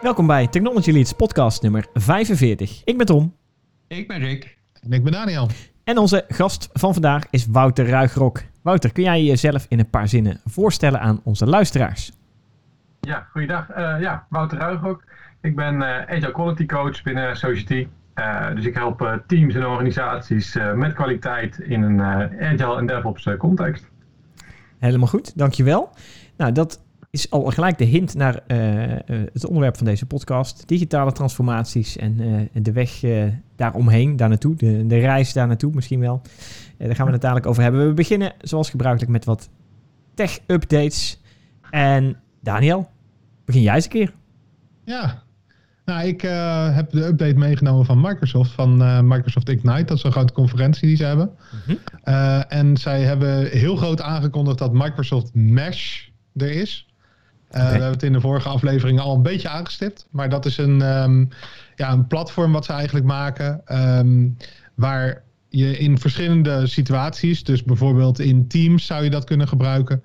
Welkom bij Technology Leads podcast nummer 45. Ik ben Tom. Ik ben Rick. En ik ben Daniel. En onze gast van vandaag is Wouter Ruigrok. Wouter, kun jij jezelf in een paar zinnen voorstellen aan onze luisteraars? Ja, goeiedag. Uh, ja, Wouter Ruigrok. Ik ben uh, Agile Quality Coach binnen Society. Uh, dus ik help teams en organisaties met kwaliteit in een Agile en DevOps context. Helemaal goed, dankjewel. Nou, dat is al gelijk de hint naar uh, het onderwerp van deze podcast. Digitale transformaties en uh, de weg daaromheen, daar naartoe. De, de, reis daar naartoe misschien wel. daar gaan we het dadelijk over hebben. We beginnen zoals gebruikelijk met wat tech-updates. En Daniel, begin jij eens een keer. Ja, nou, ik heb de update meegenomen van Microsoft, van Microsoft Ignite. Dat is een grote conferentie die ze hebben. Mm -hmm. en zij hebben heel groot aangekondigd dat Microsoft Mesh er is. Uh, We hebben het in de vorige afleveringen al een beetje aangestipt. Maar dat is een, um, ja, een platform wat ze eigenlijk maken. Um, waar je in verschillende situaties, dus bijvoorbeeld in Teams zou je dat kunnen gebruiken.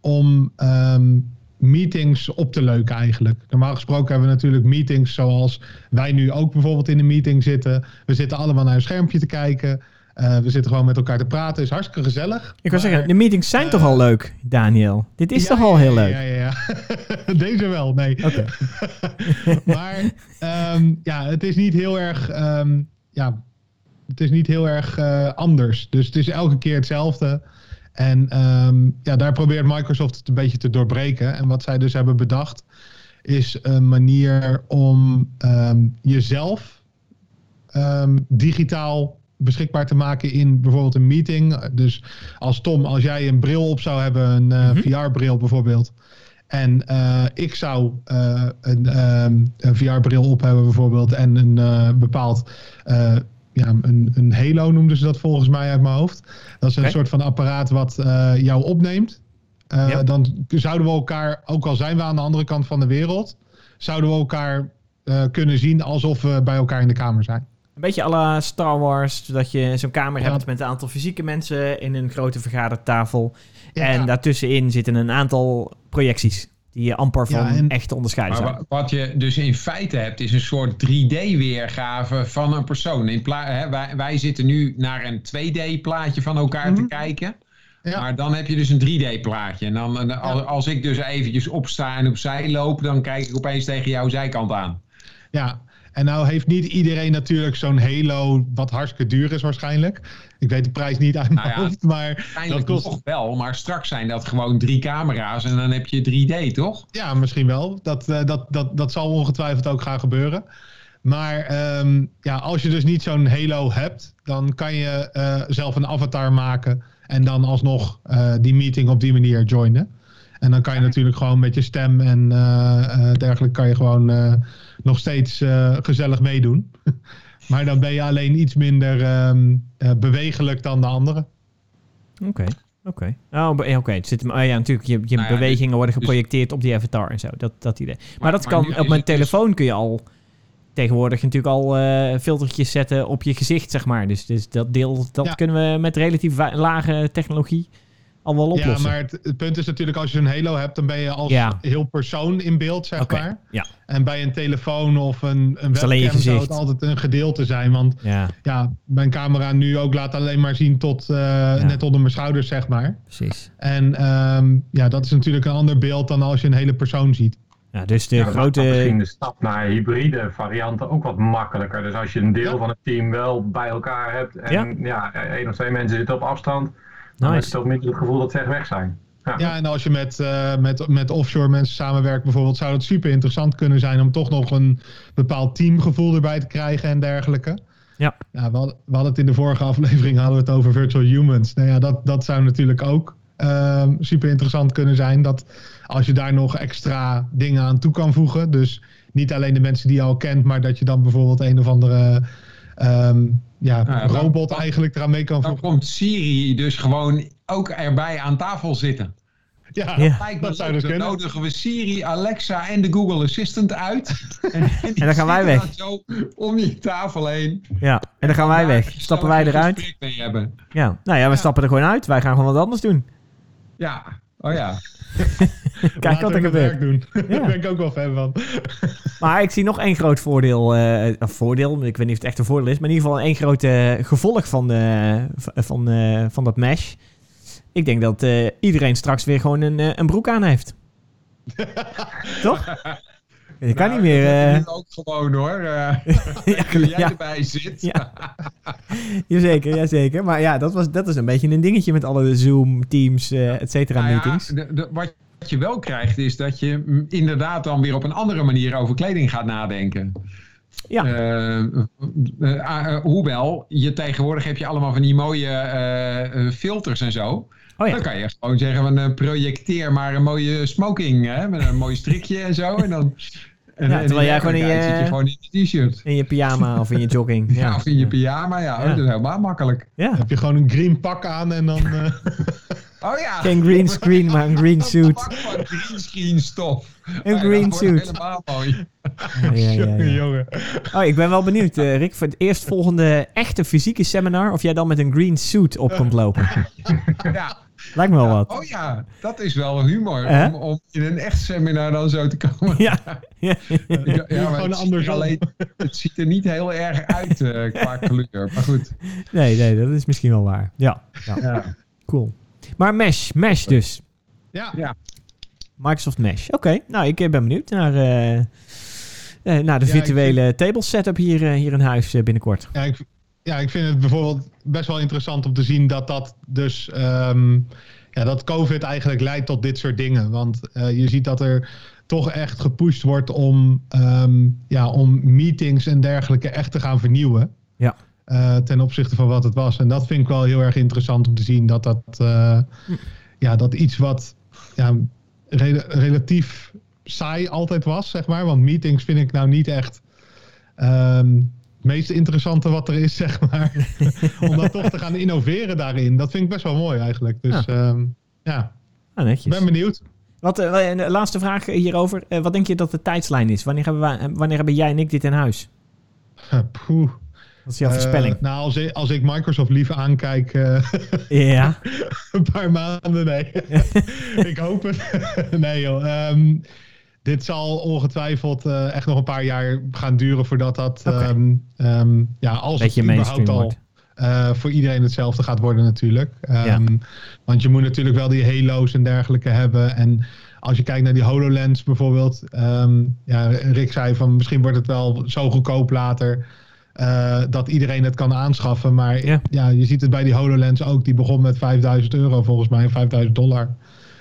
Om um, meetings op te leuken eigenlijk. Normaal gesproken hebben we natuurlijk meetings zoals wij nu ook bijvoorbeeld in een meeting zitten. We zitten allemaal naar een schermpje te kijken. Uh, we zitten gewoon met elkaar te praten. is hartstikke gezellig. Ik wil zeggen, de meetings zijn uh, toch al leuk, Daniel? Dit is ja, toch al heel leuk? Ja, ja, ja. Deze wel, nee. Oké. maar um, ja, het is niet heel erg... Um, ja, het is niet heel erg uh, anders. Dus het is elke keer hetzelfde. En um, ja, daar probeert Microsoft het een beetje te doorbreken. En wat zij dus hebben bedacht... is een manier om jezelf digitaal beschikbaar te maken in bijvoorbeeld een meeting. Dus als Tom, als jij een bril op zou hebben, een uh, mm-hmm. VR-bril bijvoorbeeld. En uh, ik zou uh, een, um, een VR-bril op hebben bijvoorbeeld en een bepaald... ja, een, een Halo noemden ze dat volgens mij uit mijn hoofd. Dat is een okay. soort van apparaat wat jou opneemt. Dan zouden we elkaar, ook al zijn we aan de andere kant van de wereld... zouden we elkaar kunnen zien alsof we bij elkaar in de kamer zijn. Een beetje à la Star Wars, dat je zo'n kamer ja. hebt met een aantal fysieke mensen in een grote vergadertafel. Ja. En daartussenin zitten een aantal projecties die je amper van ja, en... echt te onderscheiden maar zijn. Wat je dus in feite hebt, is een soort 3D-weergave van een persoon. In hè, wij, wij, zitten nu naar een 2D-plaatje van elkaar mm -hmm. te kijken. Ja. Maar dan heb je dus een 3D-plaatje. En dan, en als, als ik dus eventjes opsta en opzij loop, dan kijk ik opeens tegen jouw zijkant aan. Ja, en nou heeft niet iedereen natuurlijk zo'n Halo, wat hartstikke duur is waarschijnlijk. Ik weet de prijs niet uit mijn nou ja, hoofd, maar dat kost... nog wel. Maar straks zijn dat gewoon drie camera's en dan heb je 3D, toch? Ja, misschien wel. Dat, uh, dat, dat, dat zal ongetwijfeld ook gaan gebeuren. Maar um, ja, als je dus niet zo'n Halo hebt, dan kan je uh, zelf een avatar maken en dan alsnog uh, die meeting op die manier joinen. En dan kan je natuurlijk gewoon met je stem en dergelijke kan je gewoon nog steeds uh, gezellig meedoen. maar dan ben je alleen iets minder um, uh, bewegelijk dan de anderen. Oké. Okay. Oké, okay. oh, oké. Okay. Oh, ja, natuurlijk, je, je nou ja, bewegingen dus, worden geprojecteerd dus, op die avatar en zo. Dat, dat idee. Maar, maar dat kan, op mijn telefoon dus, kun je al tegenwoordig natuurlijk al uh, filtertjes zetten op je gezicht, zeg maar. Dus, dus dat deel, dat ja. kunnen we met relatief lage technologie al wel oplossen. Ja, maar het, het, punt is natuurlijk als je een Halo hebt, dan ben je als ja. heel persoon in beeld, zeg okay. maar. Ja. En bij een telefoon of een, een webcam zou het altijd een gedeelte zijn. Want ja. ja, mijn camera nu ook laat alleen maar zien tot uh, ja. net onder mijn schouders, zeg maar. Precies. En um, ja, dat is natuurlijk een ander beeld dan als je een hele persoon ziet. Ja, dus de ja, grote... Misschien de stap naar hybride varianten ook wat makkelijker. Dus als je een deel ja. van het team wel bij elkaar hebt en ja, ja één of twee mensen zitten op afstand... Dan nice. is het ook minder het gevoel dat ze echt weg zijn. Ja. ja, en als je met, uh, met, met offshore mensen samenwerkt bijvoorbeeld, zou het super interessant kunnen zijn om toch nog een bepaald teamgevoel erbij te krijgen en dergelijke. Ja. ja we, hadden, we hadden het in de vorige aflevering hadden we het over virtual humans. Nou ja, dat, dat zou natuurlijk ook uh, super interessant kunnen zijn. Dat als je daar nog extra dingen aan toe kan voegen. Dus niet alleen de mensen die je al kent, maar dat je dan bijvoorbeeld een of andere um, ja, nou, robot dan, eigenlijk eraan mee kan voegen. Dan komt Siri dus gewoon ook erbij aan tafel zitten. Ja, ja. dat zou dus dan kunnen. nodigen we Siri, Alexa en de Google Assistant uit. en, en dan gaan wij weg. Zo om die tafel heen. Ja, en dan gaan wij weg. Stappen wij eruit. Mee hebben. Ja, nou ja, we ja. stappen er gewoon uit. Wij gaan gewoon wat anders doen. Ja, Oh ja. Kijk wat er gebeurt. Doen. Daar ben ik ook wel fan van. maar ik zie nog één groot voordeel. Uh, voordeel, ik weet niet of het echt een voordeel is. Maar in ieder geval één groot gevolg van, de, van, van dat mesh. Ik denk dat iedereen straks weer gewoon een, een broek aan heeft. Toch? Je kan niet meer. Uh... ook gewoon hoor. Uh, ja, jij erbij zit. ja. jazeker, jazeker. Maar ja, dat, was, dat is een beetje een dingetje met alle Zoom, Teams, uh, et cetera nou meetings. De, de, wat je wel krijgt is dat je inderdaad dan weer op een andere manier over kleding gaat nadenken. Ja. hoewel, je tegenwoordig heb je allemaal van die mooie filters en zo. Oh ja. Dan kan je gewoon zeggen, van, projecteer maar een mooie smoking hè, met een mooi strikje en zo. En dan, en, ja, terwijl jij gewoon in je, zit je gewoon in je t-shirt. In je pyjama of in je jogging. Ja, of in je pyjama, ja. dat is helemaal makkelijk. Ja. heb je gewoon een green pak aan en dan... Uh... Oh ja. Geen green screen, maar een green suit. Een pak green screen stof. Een green suit. helemaal mooi. Ja, ja, ja, Jongen. Oh, ik ben wel benieuwd, uh, Rick, voor het eerstvolgende echte fysieke seminar, of jij dan met een green suit op komt lopen. Ja. Lijkt me wel wat. Oh ja, dat is wel humor. Om, om, in een echt seminar dan zo te komen. Ja, ja, ja. ja maar het, alleen, het ziet er niet heel erg uit uh, qua kleur. Maar goed. Nee, nee, dat is misschien wel waar. Ja, ja. cool. Maar Mesh, Mesh dus. Ja. ja. Microsoft Mesh. Oké, nou ik ben benieuwd naar, uh, uh, naar de virtuele vind... table setup hier, hier in huis binnenkort. Ja, ik, ja, ik vind het bijvoorbeeld best wel interessant om te zien dat dat dus. Um, ja, dat COVID eigenlijk leidt tot dit soort dingen. Want uh, je ziet dat er toch echt gepusht wordt om, um, ja, om meetings en dergelijke echt te gaan vernieuwen. Ja. Uh, ten opzichte van wat het was. En dat vind ik wel heel erg interessant om te zien dat dat, uh, ja, dat iets wat ja, re relatief saai altijd was, zeg maar. Want meetings vind ik nou niet echt. Um, het meest interessante wat er is, zeg maar. om dan toch te gaan innoveren daarin. Dat vind ik best wel mooi eigenlijk. Dus ja, um, ja. Ah, netjes. ben benieuwd. Wat, uh, laatste vraag hierover. Uh, wat denk je dat de tijdslijn is? Wanneer hebben, wij, wanneer hebben jij en ik dit in huis? Poeh. Wat is jouw voorspelling? Uh, nou, als ik, als ik Microsoft liever aankijk... ja. een paar maanden, nee. ik hoop het. nee joh. Um, dit zal ongetwijfeld uh, echt nog een paar jaar gaan duren voordat dat, okay. um, um, ja, als Beetje het überhaupt al uh, voor iedereen hetzelfde gaat worden natuurlijk. Um, ja. Want je moet natuurlijk wel die halo's en dergelijke hebben. En als je kijkt naar die HoloLens bijvoorbeeld. ja, Rick zei van misschien wordt het wel zo goedkoop later. Uh, dat iedereen het kan aanschaffen. Maar ja. ja. je ziet het bij die HoloLens ook. Die begon met 5000 euro volgens mij, 5000 dollar.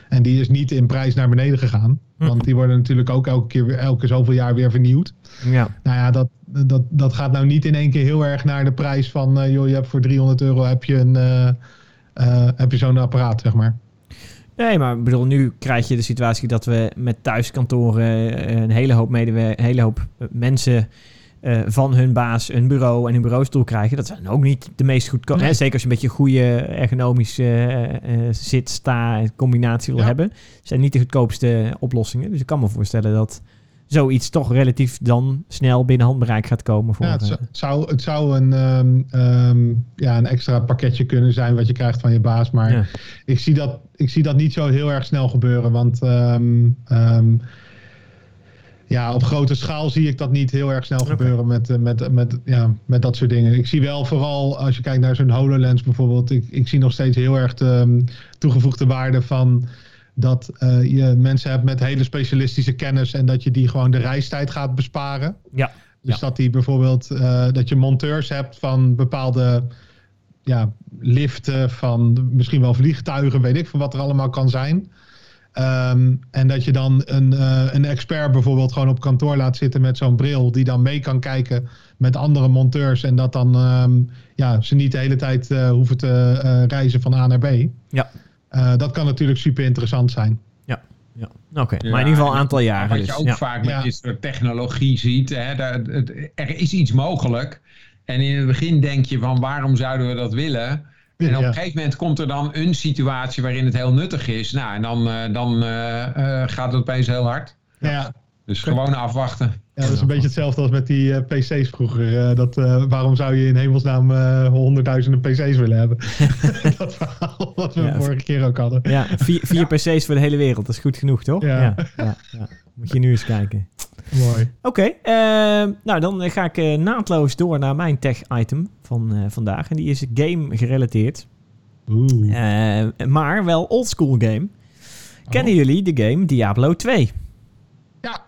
En die is niet in prijs naar beneden gegaan. Hm. Want die worden natuurlijk ook elke keer elke zoveel jaar weer vernieuwd. Ja. Nou ja, dat, dat, dat gaat nou niet in één keer heel erg naar de prijs van... Uh, joh, je hebt voor 300 euro heb je, een, uh, uh, heb je zo'n apparaat, zeg maar. Nee, maar ik bedoel, nu krijg je de situatie dat we met thuiskantoren een hele hoop medewerkers, een hele hoop mensen uh, van hun baas een bureau en een bureaustoel krijgen. Dat zijn ook niet de meest goedkope. Nee. Zeker als je een beetje goede ergonomische uh, zit, sta combinatie wil ja. hebben. zijn niet de goedkoopste oplossingen. Dus ik kan me voorstellen dat zoiets toch relatief dan snel binnen handbereik gaat komen. Voor, ja, het, zou, het zou, het zou een, um, um, ja, een extra pakketje kunnen zijn wat je krijgt van je baas. Maar ja. ik, zie dat, ik zie dat niet zo heel erg snel gebeuren. Want um, ja, op grote schaal zie ik dat niet heel erg snel gebeuren met, met, met, ja, met dat soort dingen. Ik zie wel vooral, als je kijkt naar zo'n HoloLens bijvoorbeeld, ik, ik zie nog steeds heel erg de um, toegevoegde waarde van dat uh, je mensen hebt met hele specialistische kennis en dat je die gewoon de reistijd gaat besparen. Ja. Dus ja. dat die bijvoorbeeld, uh, dat je monteurs hebt van bepaalde ja, liften, van misschien wel vliegtuigen, weet ik van wat er allemaal kan zijn. Um, en dat je dan een, uh, een expert bijvoorbeeld gewoon op kantoor laat zitten met zo'n bril, die dan mee kan kijken met andere monteurs. En dat dan um, ja, ze niet de hele tijd uh, hoeven te uh, reizen van A naar B. Ja. dat kan natuurlijk super interessant zijn. Ja, ja. oké. Okay. Ja, maar in ieder geval een aantal jaren. Wat dus. je ook ja. vaak met dit soort technologie ziet, hè, het, er is iets mogelijk. En in het begin denk je van waarom zouden we dat willen? En op een gegeven moment komt er dan een situatie waarin het heel nuttig is. Nou, en dan, uh, dan uh, uh, gaat het opeens heel hard. Ja. Dus gewoon afwachten. Ja, dat is een beetje hetzelfde als met die uh, PC's vroeger. Uh, dat, uh, waarom zou je in hemelsnaam honderdduizenden PC's willen hebben? dat verhaal wat we ja, vorige keer ook hadden. Ja, vier, vier PC's voor de hele wereld. Dat is goed genoeg, toch? Ja. ja, Moet je nu eens kijken. Mooi. Oké, okay, nou dan ga ik naadloos door naar mijn tech-item van vandaag. En die is game gerelateerd. Oeh. maar wel oldschool game. Kennen oh. jullie de game Diablo 2? Ja.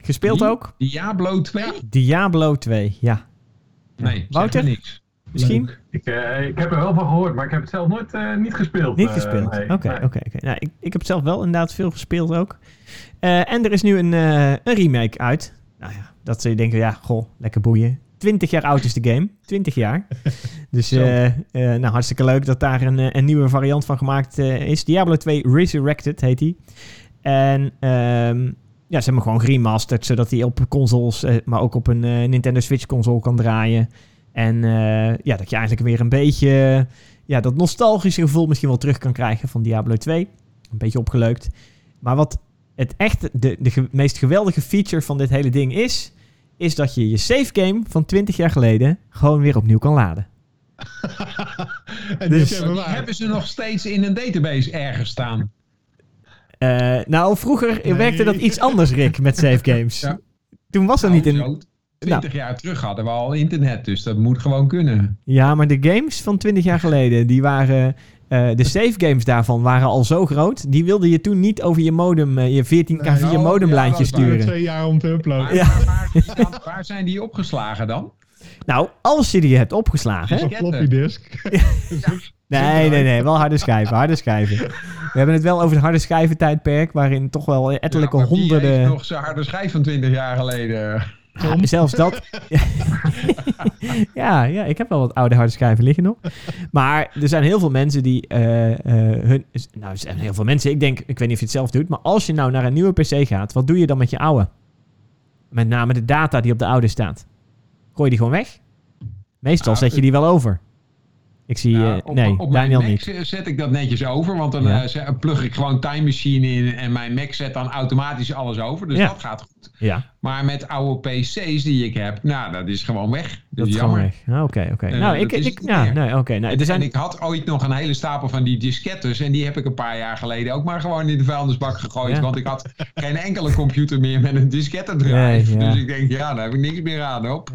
Gespeeld ook? Diablo 2? Diablo 2, ja. Nee, Wouter? niks. Misschien? Ik, uh, ik heb er wel van gehoord, maar ik heb het zelf nooit uh, niet gespeeld. Niet gespeeld? Oké, oké. Okay, nou, ik, ik heb het zelf wel inderdaad veel gespeeld ook. En er is nu een, een remake uit. Nou ja, dat ze denken, ja, goh, lekker boeien. 20 jaar oud is de game. 20 jaar. dus nou, hartstikke leuk dat daar een, een nieuwe variant van gemaakt is. Diablo 2 Resurrected heet die. En um, ja, ze hebben gewoon geremasterd, zodat hij op consoles, maar ook op een Nintendo Switch console kan draaien. En uh, ja, dat je eigenlijk weer een beetje ja, dat nostalgische gevoel misschien wel terug kan krijgen van Diablo 2. Een beetje opgeleukt. Maar wat het echt de, de meest geweldige feature van dit hele ding is, is dat je je save game van 20 jaar geleden gewoon weer opnieuw kan laden. en dus, die hebben ze nog steeds in een database ergens staan. Uh, nou, vroeger werkte dat iets anders, Rick, met save games. Ja. Toen was er nou, niet in... 20 nou. jaar terug hadden we al internet, dus dat moet gewoon kunnen. Ja, maar de games van 20 jaar geleden, die waren... Uh, de save games daarvan waren al zo groot. Die wilde je toen niet over je modem, uh, je 14k via oh, modemlijntje ja, sturen. twee jaar om te uploaden. ja. waar, waar, zijn die opgeslagen dan? Nou, als je die hebt opgeslagen. Op floppy disk. nee, nee, nee. Wel harde schijven, harde schijven. We hebben het wel over het harde schijven tijdperk, waarin toch wel ettelijke ja, honderden... Nog zo'n harde schijf van 20 jaar geleden. Ja, zelfs dat. ja, ja, ik heb wel wat oude harde schijven liggen nog. Maar er zijn heel veel mensen die uh, uh, hun. Nou, er zijn heel veel mensen. Ik denk, ik weet niet of je het zelf doet. Maar als je nou naar een nieuwe PC gaat, wat doe je dan met je oude? Met name de data die op de oude staat. Gooi je die gewoon weg? Meestal zet je die wel over. Ik zie, uh, op, nee, op Daniel mijn Mac niet. zet ik dat netjes over, want dan ja. uh, plug ik gewoon Time Machine in en mijn Mac zet dan automatisch alles over. Dus ja. dat gaat goed. Ja. Maar met oude PC's die ik heb, nou, dat is gewoon weg. Dat, dat is jammer. Ah, oké, oké. Uh, nou, ik, ik ja, nee, oké. nou, zijn... En ik had ooit nog een hele stapel van die diskettes en die heb ik een paar jaar geleden ook maar gewoon in de vuilnisbak gegooid, want ik had geen enkele computer meer met een diskettendrive. Nee, dus ik denk, ja, daar heb ik niks meer aan, op.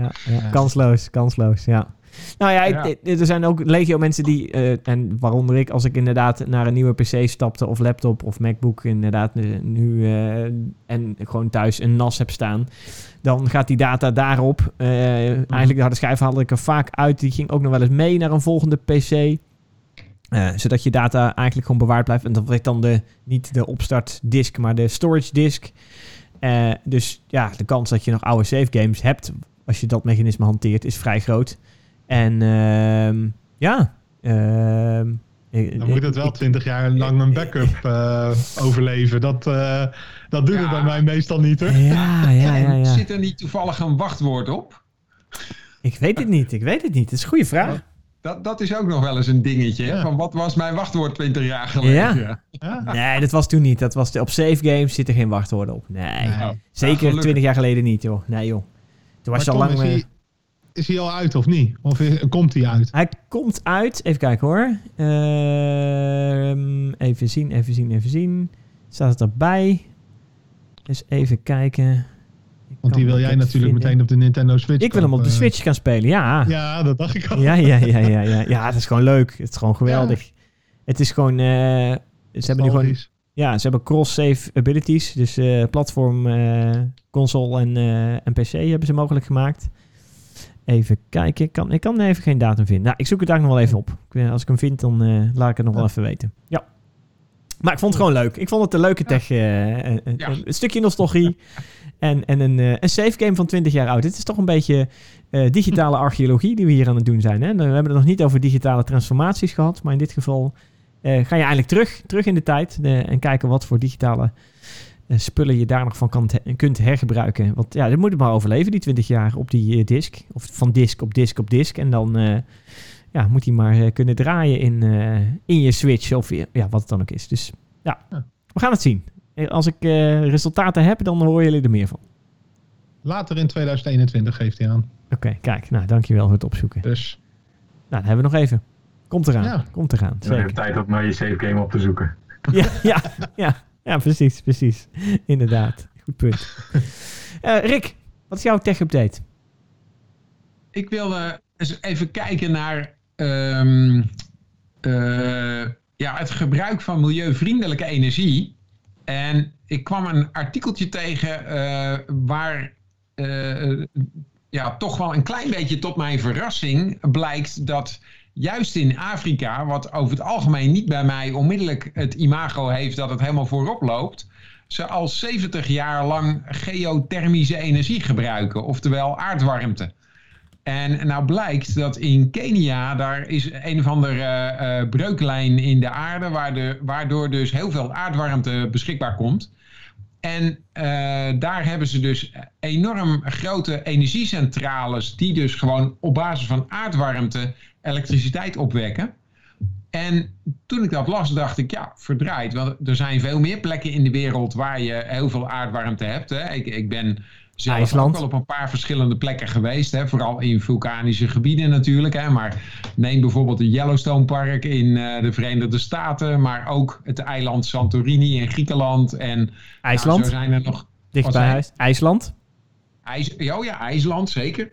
Kansloos, kansloos, ja. Nou ja, er zijn ook legio mensen die, uh, en waaronder ik, als ik inderdaad naar een nieuwe PC stapte of laptop of MacBook inderdaad nu uh, en gewoon thuis een NAS heb staan, dan gaat die data daarop. Uh, mm. Eigenlijk de harde schijf haalde ik er vaak uit. Die ging ook nog wel eens mee naar een volgende PC. zodat je data eigenlijk gewoon bewaard blijft. En dat werd dan de, niet de opstartdisk, maar de storage disk. dus ja, de kans dat je nog oude save games hebt, als je dat mechanisme hanteert, is vrij groot. En uh, ja. Uh, dan moet het wel twintig jaar lang een backup uh, overleven. Dat, uh, dat doet ja. het bij mij meestal niet hoor. Ja, ja, ja, ja, Zit er niet toevallig een wachtwoord op? Ik weet het niet, ik weet het niet. Dat is een goede vraag. Dat, dat is ook nog wel eens een dingetje. Ja. Van wat was mijn wachtwoord 20 jaar geleden? Ja. ja. Nee, dat was toen niet. Dat was de, op Safe Games zit er geen wachtwoorden op. Nee. nee. Zeker 20 jaar geleden niet, joh. Nee, joh. Toen was je al lang is hij al uit of niet? Of komt hij uit? Hij komt uit. Even kijken hoor. Uh, even zien, even zien, even zien. Staat het erbij? Dus even kijken. Want die wil jij natuurlijk meteen op de Nintendo Switch. Ik wil hem op de Switch gaan spelen, ja. Ja, dat dacht ik al. Ja, ja, ja, ja, ja. ja het is gewoon leuk. Het is gewoon geweldig. Het is gewoon... Uh, ze hebben nu gewoon... Ja, ze hebben cross-save abilities. Dus uh, platform, uh, console en, en PC hebben ze mogelijk gemaakt. Even kijken. Ik kan, ik kan even geen datum vinden. Nou, ik zoek het daar nog wel even op. Als ik hem vind, dan uh, laat ik het nog wel even weten. Ja. Maar ik vond het gewoon leuk. Ik vond het een leuke tech. Uh, een, een, stukje nostalgie. en en een, uh, een safe game van 20 jaar oud. Het is toch een beetje digitale archeologie die we hier aan het doen zijn. Hè? We hebben het nog niet over digitale transformaties gehad. Maar in dit geval ga je eigenlijk terug, terug in de tijd. en kijken wat voor digitale eh, spullen je daar nog van kan kunt hergebruiken. Want ja, dat moet het maar overleven, die 20 jaar op die uh, disk. Of van disk op disk op disk. En dan uh, ja, moet hij maar kunnen draaien in, in je Switch of ja, wat het dan ook is. Dus ja, we gaan het zien. Als ik resultaten heb, dan horen jullie er meer van. later in 2021 geeft hij aan. Oké, kijk. Nou, dankjewel voor het opzoeken. Dus. Nou, dan hebben we nog even. Komt eraan. Ja. Komt eraan. Je hebt tijd om naar je save game op te zoeken. Ja, ja, ja, ja precies, precies. Inderdaad. Goed punt. Uh, Rick, wat is jouw tech-update? Ik wilde eens even kijken naar um, uh, ja, het gebruik van milieuvriendelijke energie. En ik kwam een artikeltje tegen uh, waar ja, toch wel een klein beetje tot mijn verrassing blijkt dat juist in Afrika, wat over het algemeen niet bij mij onmiddellijk het imago heeft dat het helemaal voorop loopt, ze al 70 jaar lang geothermische energie gebruiken, oftewel aardwarmte. En nou blijkt dat in Kenia, daar is een of andere uh, breuklijn in de aarde, waardoor dus heel veel aardwarmte beschikbaar komt. En uh, daar hebben ze dus enorm grote energiecentrales die dus gewoon op basis van aardwarmte elektriciteit opwekken. En toen ik dat las, dacht ik, ja, verdraaid. Want er zijn veel meer plekken in de wereld waar je heel veel aardwarmte hebt. Hè. Ik, ik ben zelf IJsland. ook wel op een paar verschillende plekken geweest. Hè. Vooral in vulkanische gebieden natuurlijk. Hè. Maar neem bijvoorbeeld het Yellowstone Park in uh, de Verenigde Staten. Maar ook het eiland Santorini in Griekenland. En nou, IJsland? Nou, zo zijn er nog... Dicht bij huis. IJsland? IJs, oh ja, IJsland, zeker.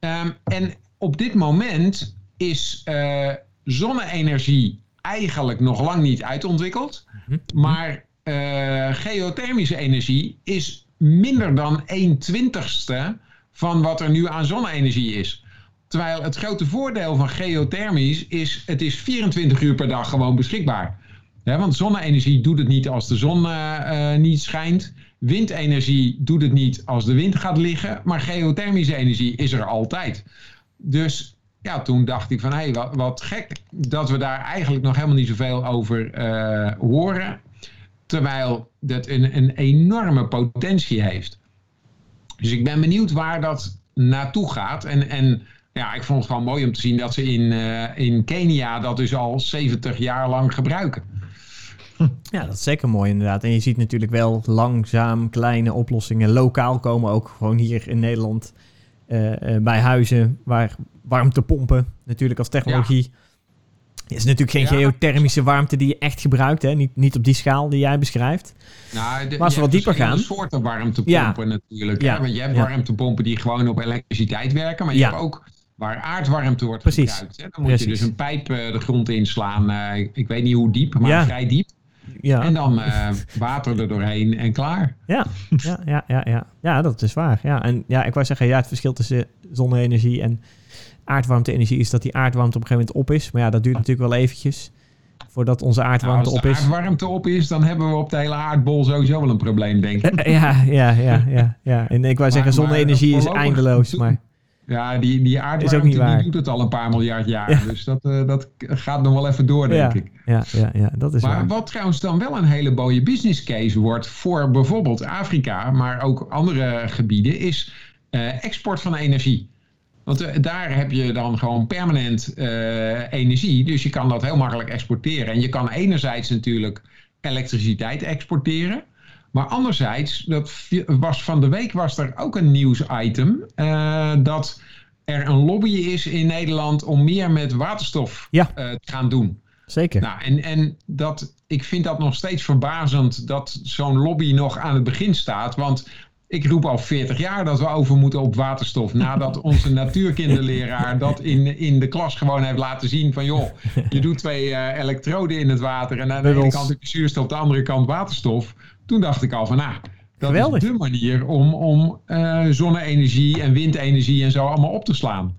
Um, en op dit moment is uh, zonne-energie eigenlijk nog lang niet uitontwikkeld. Mhm. Maar uh, geothermische energie is minder dan 1 twintigste van wat er nu aan zonne-energie is. Terwijl het grote voordeel van geothermisch is, het is 24 uur per dag gewoon beschikbaar. want zonne-energie doet het niet als de zon uh, niet schijnt. Windenergie doet het niet als de wind gaat liggen. Maar geothermische energie is er altijd. Dus ja, toen dacht ik van hé, hey, wat, wat, gek dat we daar eigenlijk nog helemaal niet zoveel over uh, horen. Terwijl dat een, een enorme potentie heeft. Dus ik ben benieuwd waar dat naartoe gaat. En, en ja, ik vond het gewoon mooi om te zien dat ze in, uh, in Kenia dat dus al 70 jaar lang gebruiken. Ja, dat is zeker mooi inderdaad. En je ziet natuurlijk wel langzaam kleine oplossingen lokaal komen. Ook gewoon hier in Nederland uh, bij huizen waar warmtepompen natuurlijk als technologie. Ja. is natuurlijk geen geothermische warmte die je echt gebruikt. Hè? Niet, niet op die schaal die jij beschrijft. Nou, maar als we wat dieper gaan. soorten warmtepompen natuurlijk. Ja. Want je hebt warmtepompen die gewoon op elektriciteit werken. Maar je hebt ook waar aardwarmte wordt Precies. gebruikt. Hè? Dan moet Precies. je dus een pijp uh, de grond inslaan. Uh, ik, ik, weet niet hoe diep, maar vrij diep. Ja. En dan uh, water er doorheen en klaar. Ja, ja, ja, ja, ja. ja dat is waar. Ja, en ja, ik wou zeggen, ja, het verschil tussen zonne-energie en aardwarmte-energie is dat die aardwarmte op een gegeven moment op is. Maar ja, dat duurt natuurlijk wel eventjes voordat onze aardwarmte nou, op is. Als de aardwarmte op is, dan hebben we op de hele aardbol sowieso wel een probleem, denk ik. ja, ja, ja, ja, ja. En ik wou zeggen, zonne-energie is eindeloos, maar... Ja, die, die aardwarmte die doet het al een paar miljard jaar. Dus dat, uh, dat gaat nog wel even door, denk ja, ik. Ja, ja, ja, dat is maar waar. wat trouwens dan wel een hele mooie business case wordt voor bijvoorbeeld Afrika, maar ook andere gebieden, is uh, export van energie. Want uh, daar heb je dan gewoon permanent energie. Dus je kan dat heel makkelijk exporteren. En je kan enerzijds natuurlijk elektriciteit exporteren. Maar anderzijds, dat was van de week was er ook een nieuwsitem uh, dat er een lobby is in Nederland om meer met waterstof ja. uh, te gaan doen. Zeker. Nou, en, en dat, ik vind dat nog steeds verbazend dat zo'n lobby nog aan het begin staat. Want ik roep al 40 jaar dat we over moeten op waterstof. Nadat onze natuurkinderleraar dat in, in de klas gewoon heeft laten zien. Van joh, je doet twee uh, elektroden in het water. En aan de ene kant heb je zuurstof, op de andere kant waterstof. Toen dacht ik al van nou, dat Geweldig. is de manier om, om uh, zonne-energie en windenergie en zo allemaal op te slaan.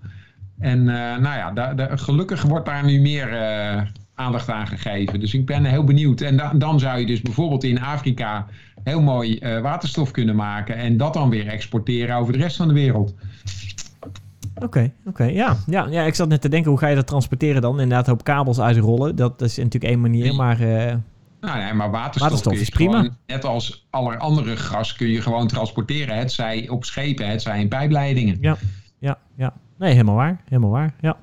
En uh, nou ja, da, da, gelukkig wordt daar nu meer uh, aandacht aan gegeven. Dus ik ben heel benieuwd. En da, dan zou je dus bijvoorbeeld in Afrika heel mooi waterstof kunnen maken. En dat dan weer exporteren over de rest van de wereld. Oké, okay, oké. Okay, ja. Ja, ja, ik zat net te denken, hoe ga je dat transporteren dan? Inderdaad, op kabels uitrollen. Dat is natuurlijk één manier, maar... Nou nee, maar waterstof, waterstof is prima. Gewoon, net als alle andere gas kun je gewoon transporteren. Het zij op schepen, het zij in pijpleidingen. Ja, ja, ja. Nee, helemaal waar. Helemaal waar. Ja,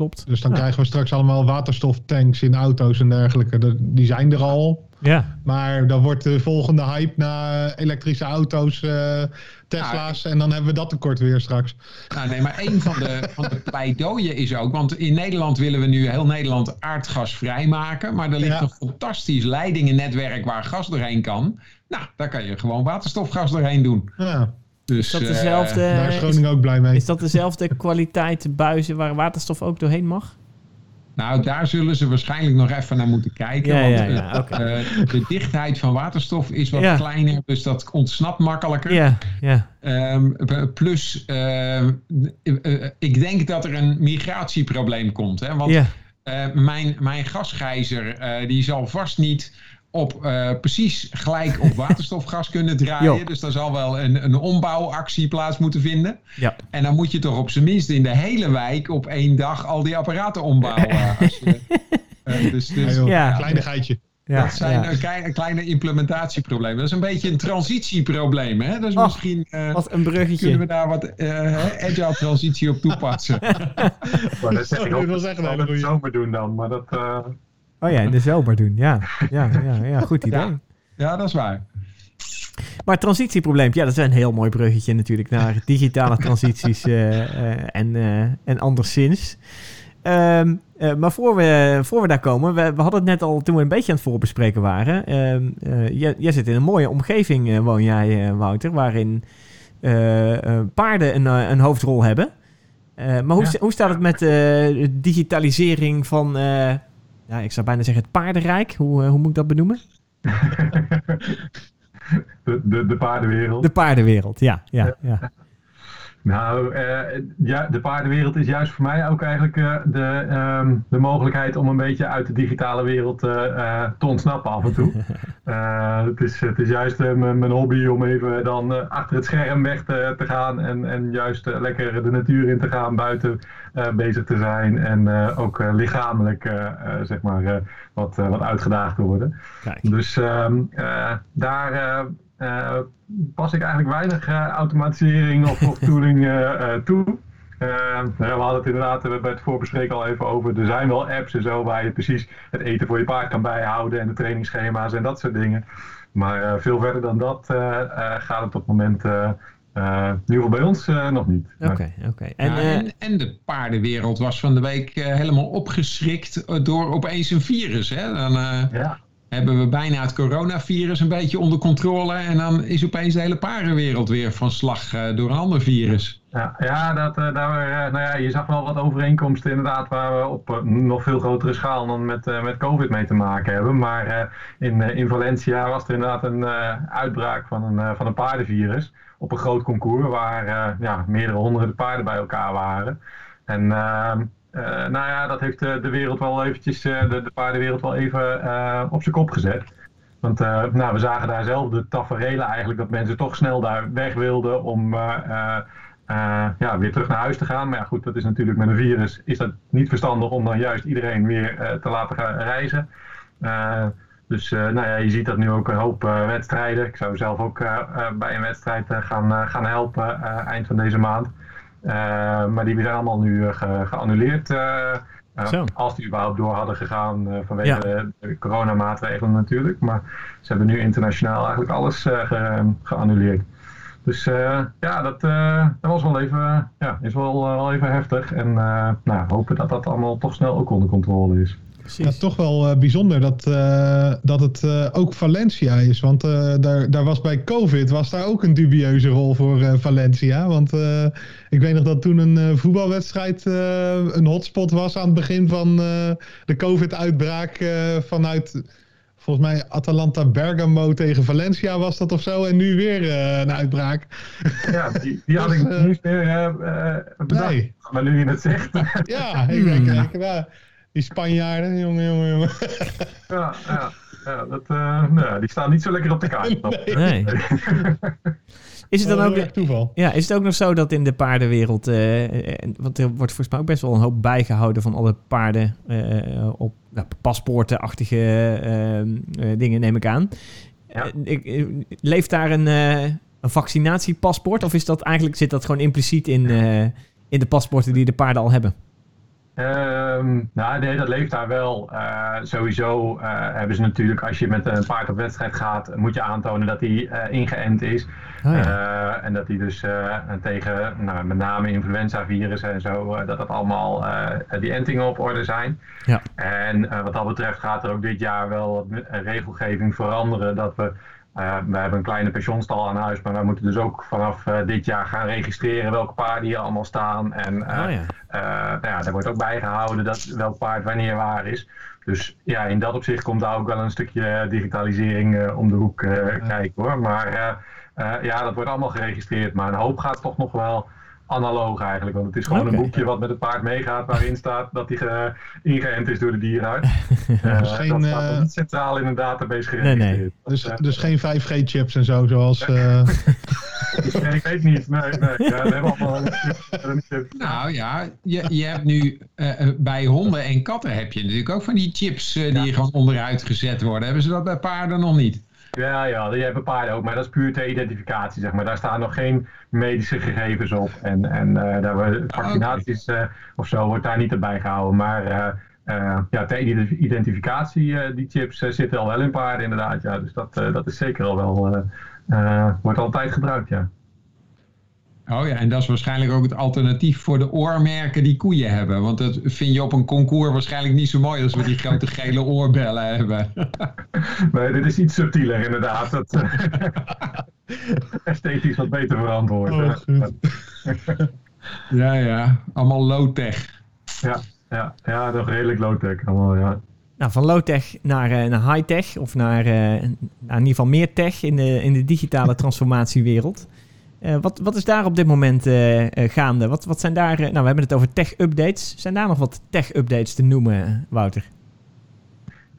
klopt. Dus dan ja. krijgen we straks allemaal waterstoftanks in auto's en dergelijke. Die zijn er al. Ja. Maar dan wordt de volgende hype naar elektrische auto's, uh, Tesla's. en dan hebben we dat tekort weer straks. Nou, nee, maar een van de, van de pleidooien is ook. Want in Nederland willen we nu heel Nederland aardgasvrij maken. Maar er ligt een fantastisch leidingennetwerk waar gas doorheen kan. Nou, daar kan je gewoon waterstofgas doorheen doen. Ja. Dus, is dat dezelfde, uh, daar is Groningen ook blij mee. Is dat dezelfde kwaliteit buizen waar waterstof ook doorheen mag? Nou, daar zullen ze waarschijnlijk nog even naar moeten kijken. Ja, want ja, ja. Okay. Uh, de dichtheid van waterstof is wat kleiner, dus dat ontsnapt makkelijker. Ja, ja. Um, plus, uh, ik denk dat er een migratieprobleem komt. Hè? Want mijn, mijn gasgijzer die zal vast niet op uh, precies gelijk op waterstofgas kunnen draaien. Dus daar zal wel een, een ombouwactie plaats moeten vinden. Ja. En dan moet je toch op zijn minst in de hele wijk op één dag al die apparaten ombouwen. je, uh, dus, dus, ja, ja, kleine geitje. Ja, dat zijn ja. kleine, kleine implementatieproblemen. Dat is een beetje een transitieprobleem. Hè? Dus misschien uh, wat een bruggetje. kunnen we daar wat uh, agile transitie op toepassen. maar dat zeg ik ook, dat het zomer doen dan. Maar dat, uh, Oh ja, in de zomer doen. Ja, ja, ja, ja goed idee. Ja, ja dat is waar. Maar transitieprobleem, ja, dat is een heel mooi bruggetje natuurlijk naar digitale transities uh, uh, en, uh, en anderszins. Um, maar voor we, voor we daar komen, we, we, hadden het net al toen we een beetje aan het voorbespreken waren. Um, jij, jij, zit in een mooie omgeving, woon jij, Wouter, waarin paarden een, een hoofdrol hebben. maar hoe, ja. hoe staat het met digitalisering van ja, ik zou bijna zeggen het paardenrijk. Hoe, eh, hoe moet ik dat benoemen? de, de, de paardenwereld. De paardenwereld, ja. ja, ja. Nou, uh, ja, de paardenwereld is juist voor mij ook eigenlijk uh, de, um, de mogelijkheid om een beetje uit de digitale wereld uh, te ontsnappen af en toe. het, is, het is juist mijn hobby om even dan achter het scherm weg te, te gaan en, en juist lekker de natuur in te gaan, buiten bezig te zijn en ook lichamelijk zeg maar wat, wat uitgedaagd te worden. Kijk. Dus um, daar uh, pas ik eigenlijk weinig uh, automatisering of, of tooling uh, toe. we hadden het inderdaad bij het voorbespreken al even over. Er zijn wel apps en zo waar je precies het eten voor je paard kan bijhouden en de trainingsschema's en dat soort dingen. Maar veel verder dan dat gaat het op het moment uh, in ieder geval bij ons uh, nog niet. Oké, oké. En, ja, en, en, de paardenwereld was van de week uh, helemaal opgeschrikt door opeens een virus. Hè? Dan, ja hebben we bijna het coronavirus een beetje onder controle. En dan is opeens de hele paardenwereld weer van slag uh, door een ander virus. Ja, ja, dat, uh, daar, uh, nou ja, je zag wel wat overeenkomsten inderdaad waar we op nog veel grotere schaal dan met, met COVID mee te maken hebben. Maar in, in Valencia was er inderdaad een uitbraak van een, van een paardenvirus op een groot concours waar ja, meerdere honderden paarden bij elkaar waren. En ehm, uh, nou ja, dat heeft de, de wereld wel eventjes, uh, de, de paardenwereld wel even op zijn kop gezet. Want nou, we zagen daar zelf de taferelen eigenlijk dat mensen toch snel daar weg wilden om ja, weer terug naar huis te gaan. Maar ja, goed, dat is natuurlijk met een virus is dat niet verstandig om dan juist iedereen weer te laten gaan reizen. dus nou ja, je ziet dat nu ook een hoop wedstrijden. Ik zou zelf ook bij een wedstrijd gaan, gaan helpen eind van deze maand. Eh, maar die zijn allemaal nu eh, ge geannuleerd. Uh, als die überhaupt door hadden gegaan vanwege de, de, coronamaatregelen natuurlijk. Maar ze hebben nu internationaal eigenlijk alles ge geannuleerd. Dus ja, dat, dat was wel even, ja, is wel, wel even heftig. En nou, hopen dat dat allemaal toch snel ook onder controle is. Ja, toch wel uh, bijzonder dat, uh, dat het uh, ook Valencia is. Want daar, daar was bij COVID was daar ook een dubieuze rol voor Valencia. Want ik weet nog dat toen een voetbalwedstrijd een hotspot was aan het begin van de COVID-uitbraak vanuit volgens mij Atalanta Bergamo tegen Valencia was dat of zo. En nu weer een uitbraak. Ja, die, die had ik dus, niet meer bedacht. Nee. Maar nu je het zegt. ja, ik denk, ik, die Spanjaarden, jongen, jongen, jongen. Ja, ja, ja dat, uh, nou, die staan niet zo lekker op de kaart. Nee. nee. Is het dan ook, toeval. Ja, is het ook nog zo dat in de paardenwereld, uh, want er wordt volgens mij ook best wel een hoop bijgehouden van alle paarden uh, op nou, paspoortenachtige uh, dingen, neem ik aan. Ja. leeft daar een, een vaccinatiepaspoort of is dat eigenlijk, zit dat gewoon impliciet in, in de paspoorten die de paarden al hebben? Um, nou, nee, dat leeft daar wel. Uh, sowieso uh, hebben ze natuurlijk, als je met een paard op wedstrijd gaat, moet je aantonen dat hij uh, ingeënt is. Oh, ja. en dat hij dus tegen nou, met name influenza-virussen en zo, dat dat allemaal die entingen op orde zijn. Ja. En wat dat betreft gaat er ook dit jaar wel regelgeving veranderen. Dat we uh, we hebben een kleine pensioenstal aan huis, maar wij moeten dus ook vanaf uh, dit jaar gaan registreren welke paarden hier allemaal staan. En uh, oh ja. nou ja, daar wordt ook bijgehouden dat welk paard wanneer waar is. Dus ja, in dat opzicht komt daar ook wel een stukje digitalisering om de hoek kijken hoor. Maar ja, dat wordt allemaal geregistreerd. Maar een hoop gaat toch nog wel analoog eigenlijk. Want het is gewoon een boekje wat met het paard meegaat waarin staat dat hij ingeënt is door de dierenarts. uh, dus geen, dat staat uh, niet centraal in een database geregistreerd. Nee, nee. Dus, uh, dus geen 5G-chips en zo zoals... nee, ik weet niet. Nee, nee. Ja, we hebben allemaal nou ja, je, je hebt nu bij honden en katten heb je natuurlijk ook van die chips die ja. gewoon onderuit gezet worden. Hebben ze dat bij paarden nog niet? Ja, ja, je hebt een paar ook, maar dat is puur ter identificatie, zeg maar. Daar staan nog geen medische gegevens op. En, en uh, daar worden vaccinaties uh, of zo wordt daar niet erbij gehouden. Maar uh, ja, ter identificatie, die chips zitten al wel in paarden inderdaad. Ja. Dus dat, dat is zeker al wel, wordt altijd gebruikt, ja. Oh ja, en dat is waarschijnlijk ook het alternatief voor de oormerken die koeien hebben. Want dat vind je op een concours waarschijnlijk niet zo mooi als we die grote gele oorbellen hebben. Nee, dit is iets subtieler inderdaad. Dat, esthetisch wat beter verantwoord. Oh, ja, ja. Allemaal low-tech. Ja, ja, ja, nog redelijk low-tech. Allemaal, ja. Nou, van low-tech naar, uh, naar high-tech of naar, uh, naar in ieder geval meer tech in de, in de digitale transformatiewereld. Uh, wat, wat is daar op dit moment uh, gaande? Wat, wat zijn daar, nou we hebben het over tech-updates. Zijn daar nog wat tech-updates te noemen, Wouter?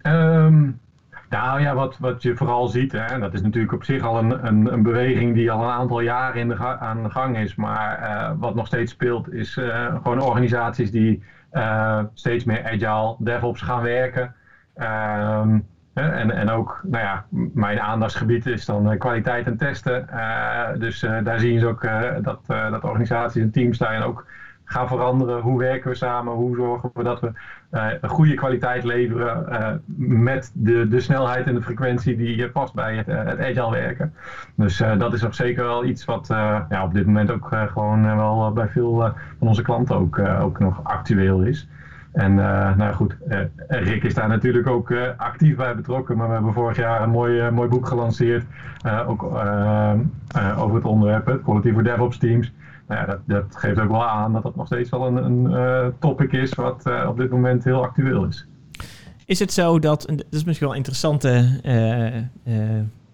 Um, nou ja, wat, wat je vooral ziet, hè, dat is natuurlijk op zich al een, een, een beweging die al een aantal jaren in de aan de gang is. Maar wat nog steeds speelt, is gewoon organisaties die steeds meer agile, DevOps gaan werken. Um, en, en ook, nou ja, mijn aandachtsgebied is dan eh, kwaliteit en testen. Uh, dus uh, daar zien ze ook dat, dat organisaties en teams daarin ook gaan veranderen. Hoe werken we samen? Hoe zorgen we dat we een goede kwaliteit leveren met de, de snelheid en de frequentie die past bij het, het agile werken. Dus dat is nog zeker wel iets wat ja, op dit moment ook gewoon wel bij veel van onze klanten ook, ook nog actueel is. En uh, nou goed, uh, Rick is daar natuurlijk ook uh, actief bij betrokken. Maar we hebben vorig jaar een mooi, mooi boek gelanceerd. ook over het onderwerp, het Quality for DevOps Teams. Nou ja, dat, dat, geeft ook wel aan dat dat nog steeds wel een, een topic is wat op dit moment heel actueel is. Is het zo dat, dat is misschien wel een interessante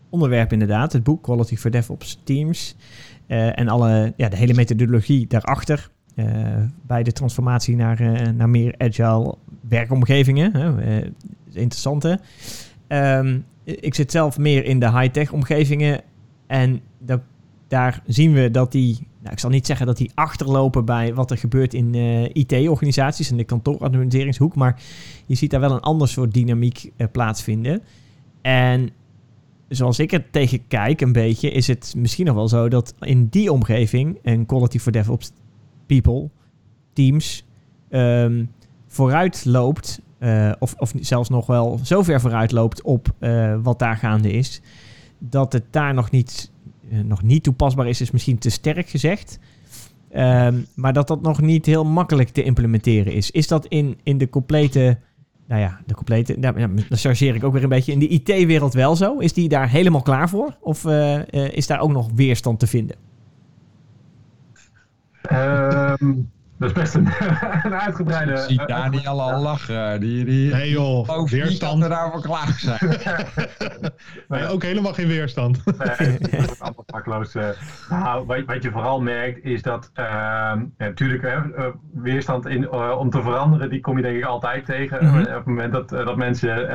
onderwerp inderdaad, het boek Quality for DevOps Teams. en alle, ja, de hele methodologie daarachter. Eh, bij de transformatie naar, eh, naar meer agile werkomgevingen. Uh, interessante. Um, ik zit zelf meer in de high-tech omgevingen. En daar zien we dat die, nou, ik zal niet zeggen dat die achterlopen bij wat er gebeurt in IT-organisaties en de kantooradministreringshoek, maar je ziet daar wel een ander soort dynamiek plaatsvinden. En zoals ik er tegen kijk, een beetje, is het misschien nog wel zo dat in die omgeving een Quality for DevOps people, teams, um, vooruit loopt. Uh, of, of zelfs nog wel zo ver vooruit loopt op uh, wat daar gaande is. Dat het daar nog niet, uh, nog niet toepasbaar is, is misschien te sterk gezegd. Um, maar dat dat nog niet heel makkelijk te implementeren is. Is dat in, in de complete. Nou ja, de complete. Nou, dan chargeer ik ook weer een beetje. In de IT-wereld wel zo? Is die daar helemaal klaar voor? Of is daar ook nog weerstand te vinden? Um, dat is best een, een uitgebreide... Ik zie Daniel al lachen. Die, die, nee joh, weerstand. er daarvoor klaar zijn. nee, ook helemaal geen weerstand. nee, pakloos. Uh, nou, wat, wat, je vooral merkt is dat... Uh, ja, natuurlijk, uh, weerstand in, uh, om te veranderen, die kom je denk ik altijd tegen. Mm -hmm. Op het moment dat, dat mensen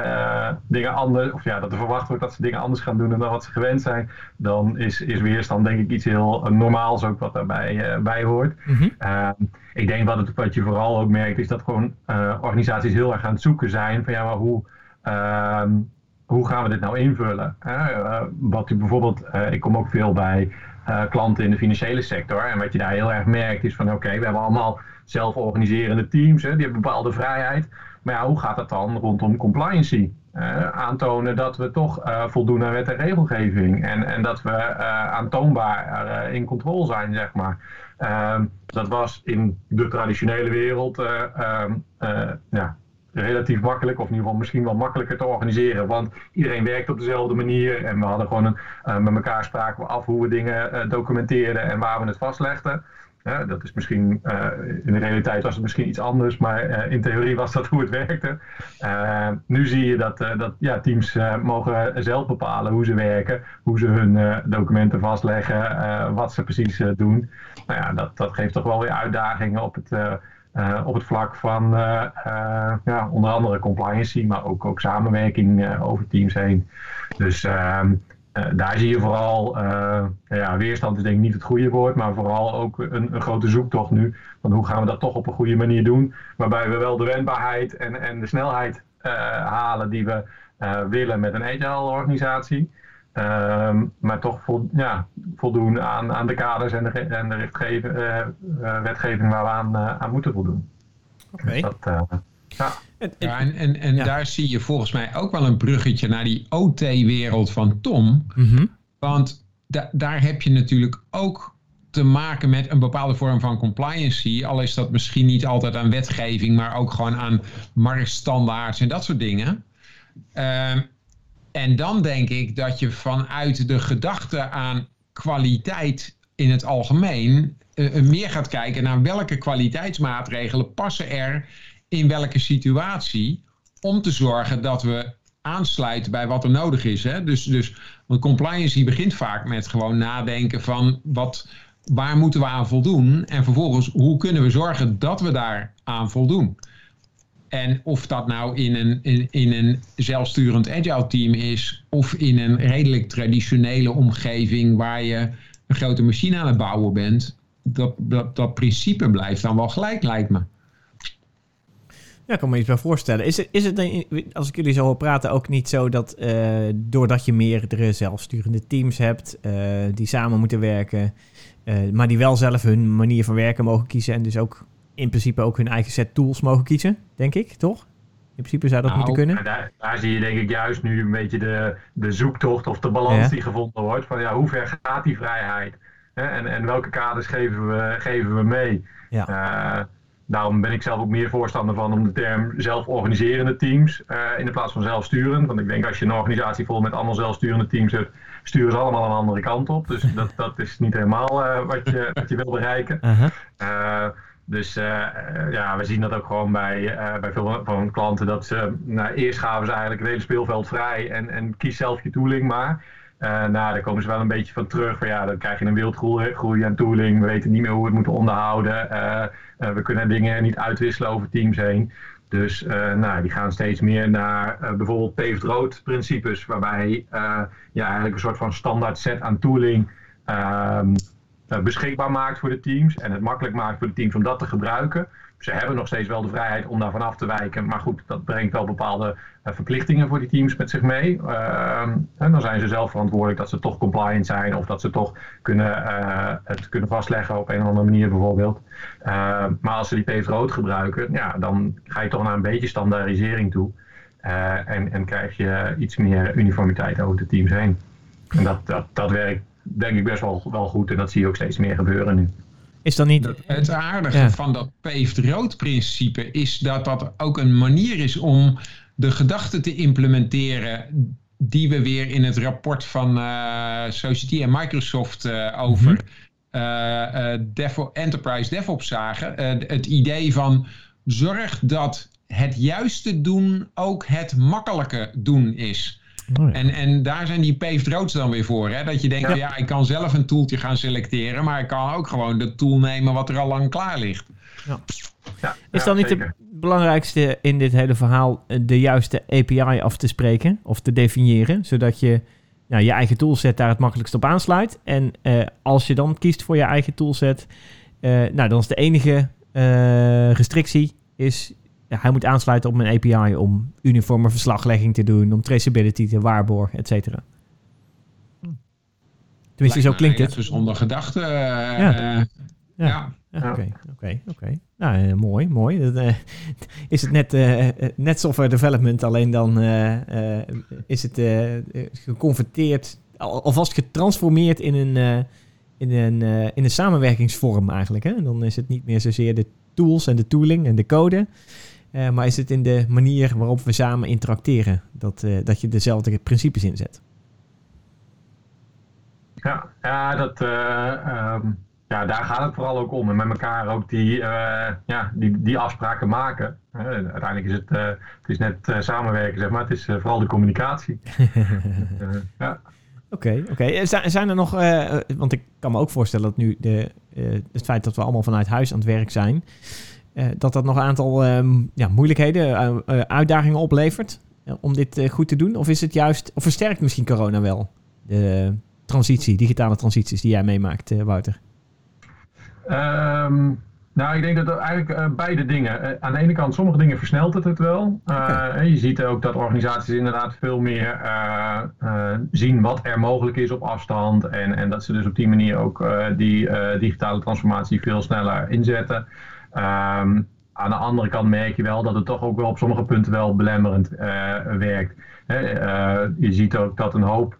dingen anders... Of ja, dat er verwacht wordt dat ze dingen anders gaan doen dan wat ze gewend zijn. Dan is, is weerstand denk ik iets heel normaals ook wat daarbij bij hoort. Mm -hmm ik denk wat, je vooral ook merkt, is dat gewoon uh, organisaties heel erg aan het zoeken zijn van ja, maar hoe, uh, hoe gaan we dit nou invullen? Uh, wat u bijvoorbeeld, uh, ik kom ook veel bij klanten in de financiële sector. En wat je daar heel erg merkt is van oké, we hebben allemaal zelforganiserende teams, hè, die hebben bepaalde vrijheid. Maar ja, hoe gaat dat dan rondom compliancy? Aantonen dat we toch voldoen aan wet en regelgeving. En, en dat we aantoonbaar in controle zijn, zeg maar. Dat was in de traditionele wereld ehm, ja, relatief makkelijk, of in ieder geval misschien wel makkelijker te organiseren. Want iedereen werkt op dezelfde manier. En we hadden gewoon een, met elkaar spraken we af hoe we dingen documenteerden en waar we het vastlegden. Ja, dat is misschien, uh, in de realiteit was het misschien iets anders, maar uh, in theorie was dat hoe het werkte. Uh, nu zie je dat, dat ja, teams mogen zelf bepalen hoe ze werken, hoe ze hun documenten vastleggen, wat ze precies doen. Nou ja, dat, dat geeft toch wel weer uitdagingen op het, op het vlak van ja, onder andere compliancy, maar ook, ook samenwerking over teams heen. Dus ehm, uh, daar zie je vooral, uh, ja, weerstand is denk ik niet het goede woord, maar vooral ook een, een, grote zoektocht nu. Van hoe gaan we dat toch op een goede manier doen, waarbij we wel de wendbaarheid en, en de snelheid uh, halen die we willen met een agile organisatie. Ehm, maar toch vol, ja, voldoen aan, aan de kaders en de, en de wetgeving waar we aan, aan moeten voldoen. Oké. Okay. Dus ja. Ja, en, en, en daar zie je volgens mij ook wel een bruggetje naar die OT-wereld van Tom. Mhm. Want da daar heb je natuurlijk ook te maken met een bepaalde vorm van compliancy. Al is dat misschien niet altijd aan wetgeving, maar ook gewoon aan marktstandaards en dat soort dingen. Uh, en dan denk ik dat je vanuit de gedachte aan kwaliteit in het algemeen uh, meer gaat kijken naar welke kwaliteitsmaatregelen passen er in welke situatie om te zorgen dat we aansluiten bij wat er nodig is. Hè? Dus, dus, want compliance begint vaak met gewoon nadenken van wat, waar moeten we aan voldoen en vervolgens hoe kunnen we zorgen dat we daar aan voldoen. En of dat nou in een, in, in een zelfsturend agile team is of in een redelijk traditionele omgeving waar je een grote machine aan het bouwen bent, dat, dat, dat principe blijft dan wel gelijk lijkt me. Ja, ik kan me iets bij voorstellen. Is het, is het als ik jullie zo hoor praten, ook niet zo dat uh, doordat je meerdere zelfsturende teams hebt uh, die samen moeten werken, uh, maar die wel zelf hun manier van werken mogen kiezen en dus ook in principe ook hun eigen set tools mogen kiezen, denk ik, toch? In principe zou dat nou, moeten kunnen. Daar, daar, zie je denk ik juist nu een beetje de, de zoektocht of de balans die gevonden wordt. Van ja, hoe ver gaat die vrijheid? Hè? En, en welke kaders geven we, geven we mee? Ja Daarom ben ik zelf ook meer voorstander van om de term zelforganiserende teams uh, in de plaats van zelfsturend. Want ik denk als je een organisatie vol met allemaal zelfsturende teams hebt, sturen ze allemaal een andere kant op. Dus dat, dat is niet helemaal uh, wat, je, wat je wil bereiken. Uh-huh. Uh, dus ja, we zien dat ook gewoon bij, bij veel van klanten. Dat ze, nou, eerst gaven ze eigenlijk het hele speelveld vrij en, en kies zelf je tooling maar. Uh, nou, daar komen ze wel een beetje van terug. Van, ja, dan krijg je een wildgroei aan tooling. We weten niet meer hoe we het moeten onderhouden. Uh, uh, we kunnen dingen niet uitwisselen over teams heen. Dus nou, die gaan steeds meer naar bijvoorbeeld paved road principes. Waarbij je eigenlijk een soort van standaard set aan tooling ehm, beschikbaar maakt voor de teams. En het makkelijk maakt voor de teams om dat te gebruiken ze hebben nog steeds wel de vrijheid om daarvan af te wijken. Maar goed, dat brengt wel bepaalde uh, verplichtingen voor die teams met zich mee. En dan zijn ze zelf verantwoordelijk dat ze toch compliant zijn. Of dat ze toch kunnen, uh, het kunnen vastleggen op een of andere manier bijvoorbeeld. Ehm, maar als ze die paved rood gebruiken, ja, dan ga je toch naar een beetje standaardisering toe. Eh, en, en krijg je iets meer uniformiteit over de teams heen. En dat, dat, dat werkt denk ik best wel, wel goed. En dat zie je ook steeds meer gebeuren nu. Is niet... Het aardige van dat paved road principe is dat dat ook een manier is om de gedachte te implementeren die we weer in het rapport van uh, Society en Microsoft uh, over uh, Dev Enterprise DevOps zagen. het idee van zorg dat het juiste doen ook het makkelijke doen is. Oh en, en daar zijn die paved roads dan weer voor. Hè? Dat je denkt, ja. ja. ik kan zelf een tooltje gaan selecteren, maar ik kan ook gewoon de tool nemen wat er al lang klaar ligt. Ja. Ja, is dan niet het belangrijkste in dit hele verhaal eh, de juiste API af te spreken of te definiëren, zodat je nou, je eigen toolset daar het makkelijkst op aansluit. En uh, als je dan kiest voor je eigen toolset, uh, nou, dan is de enige uh, restrictie is hij moet aansluiten op een API om uniforme verslaglegging te doen, om traceability te waarborgen, et cetera. Tenminste, zo klinkt het. Gezonde gedachte. ja. ja. Oké, oké, oké. Nou, mooi, mooi. Uh, is het net, uh, net software development, alleen dan is het geconverteerd, alvast getransformeerd in een, in een, in een samenwerkingsvorm eigenlijk. Hè? Dan is het niet meer zozeer de tools en de tooling en de code, maar is het in de manier waarop we samen interacteren, dat, dat je dezelfde principes inzet. Ja, ja dat... Um ja, daar gaat het vooral ook om. En met elkaar ook die, ja, die, die afspraken maken. Uiteindelijk is het, het is net samenwerken, zeg maar. Het is vooral de communicatie. ja. Oké, oké. Zijn er nog, want ik kan me ook voorstellen dat nu de, het feit dat we allemaal vanuit huis aan het werk zijn, dat dat nog een aantal ehm, ja, moeilijkheden, uitdagingen oplevert om dit goed te doen? Of is het juist, of versterkt misschien corona wel de transitie, digitale transities die jij meemaakt, Wouter? Um, nou, ik denk dat eigenlijk uh, beide dingen. Uh, aan de ene kant, sommige dingen versnelt het het wel. Uh, Je ziet ook dat organisaties inderdaad veel meer zien wat er mogelijk is op afstand. En, en dat ze dus op die manier ook die digitale transformatie veel sneller inzetten. Um, aan de andere kant merk je wel dat het toch ook wel op sommige punten wel belemmerend werkt. je ziet ook dat een hoop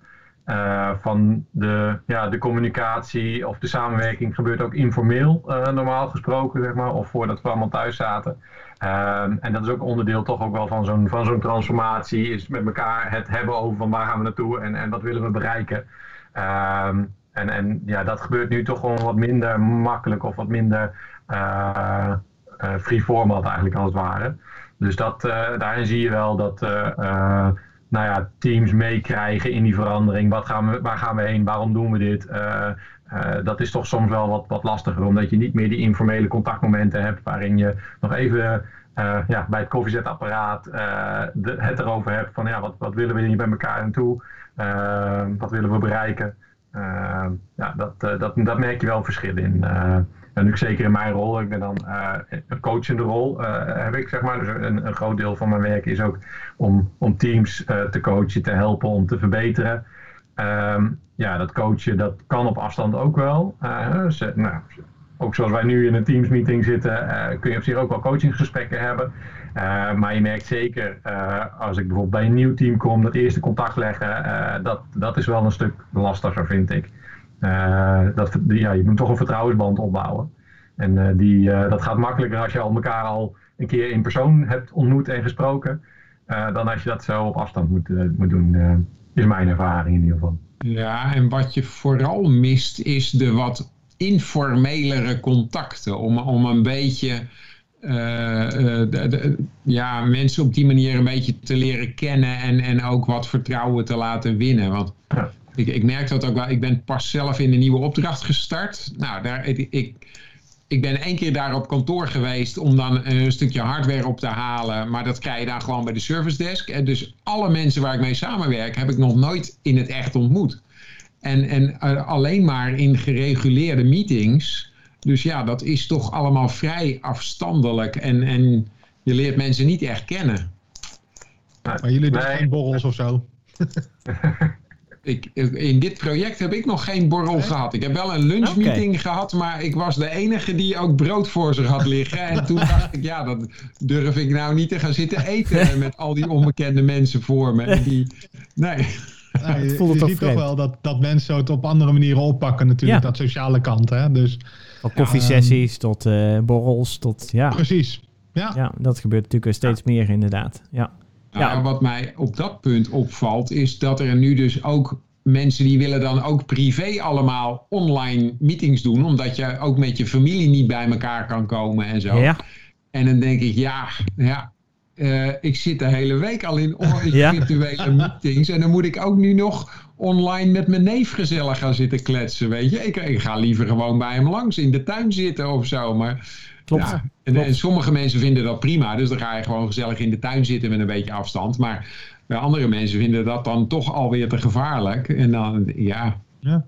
uh, van de, ja, de communicatie of de samenwerking gebeurt ook informeel, normaal gesproken, zeg maar, of voordat we allemaal thuis zaten. Uh, en dat is ook onderdeel toch ook wel van zo'n, van zo'n transformatie, is met elkaar het hebben over van waar gaan we naartoe en, en wat willen we bereiken. Ehm, en, en ja, dat gebeurt nu toch gewoon wat minder makkelijk of wat minder free format eigenlijk als het ware. Dus dat, daarin zie je wel dat nou ja, teams meekrijgen in die verandering. Wat gaan we, waar gaan we heen? Waarom doen we dit? Dat is toch soms wel wat, wat lastiger, omdat je niet meer die informele contactmomenten hebt waarin je nog even ja, bij het koffiezetapparaat het erover hebt van ja, wat, wat willen we hier bij elkaar naartoe? wat willen we bereiken? Ja, dat, dat, dat merk je wel verschil in. En nu zeker in mijn rol, ik ben dan uh, een coachende rol, heb ik zeg maar. Dus een, een, groot deel van mijn werk is ook om, om teams te coachen, te helpen om te verbeteren. Um, ja, dat coachen, dat kan op afstand ook wel. Dus, nou, ook zoals wij nu in een Teams meeting zitten, kun je op zich ook wel coachingsgesprekken hebben. Maar je merkt zeker, als ik bijvoorbeeld bij een nieuw team kom, dat eerste contact leggen, dat, dat is wel een stuk lastiger, vind ik. Dat, ja, je moet toch een vertrouwensband opbouwen. En die, dat gaat makkelijker als je al elkaar al een keer in persoon hebt ontmoet en gesproken. dan als je dat zo op afstand moet, moet doen, is mijn ervaring in ieder geval. Ja, en wat je vooral mist is de wat informelere contacten. Om, om een beetje de, de, ja, mensen op die manier een beetje te leren kennen en, en ook wat vertrouwen te laten winnen. Want. Ik, ik merk dat ook wel. Ik ben pas zelf in een nieuwe opdracht gestart. Nou, daar, ik, ik, ik ben één keer daar op kantoor geweest om dan een stukje hardware op te halen. Maar dat krijg je dan gewoon bij de service desk. En dus alle mensen waar ik mee samenwerk, heb ik nog nooit in het echt ontmoet. En, en uh, alleen maar in gereguleerde meetings. Dus ja, dat is toch allemaal vrij afstandelijk. En, en je leert mensen niet echt kennen. Maar jullie doen geen borrels of zo? ik, in dit project heb ik nog geen borrel gehad. Ik heb wel een lunchmeeting gehad, maar ik was de enige die ook brood voor zich had liggen. En toen dacht ik, ja, dat durf ik nou niet te gaan zitten eten met al die onbekende mensen voor me. En die, nee. Je, je ziet toch wel dat, dat mensen het op andere manieren oppakken natuurlijk, dat sociale kant. Hè? Dus, Van koffiesessies tot uh, borrels tot, ja. Precies, ja. ja. dat gebeurt natuurlijk steeds meer inderdaad, ja. Ja. wat mij op dat punt opvalt, is dat er nu dus ook mensen die willen dan ook privé allemaal online meetings doen, omdat je ook met je familie niet bij elkaar kan komen en zo. Ja. En dan denk ik, ja, ja uh, ik zit de hele week al in, in virtuele meetings en dan moet ik ook nu nog online met mijn neef gezellig gaan zitten kletsen, weet je. Ik, ik ga liever gewoon bij hem langs in de tuin zitten of zo, maar Klopt. en, sommige mensen vinden dat prima. Dus dan ga je gewoon gezellig in de tuin zitten met een beetje afstand. Maar andere mensen vinden dat dan toch alweer te gevaarlijk. En dan, ja, ja,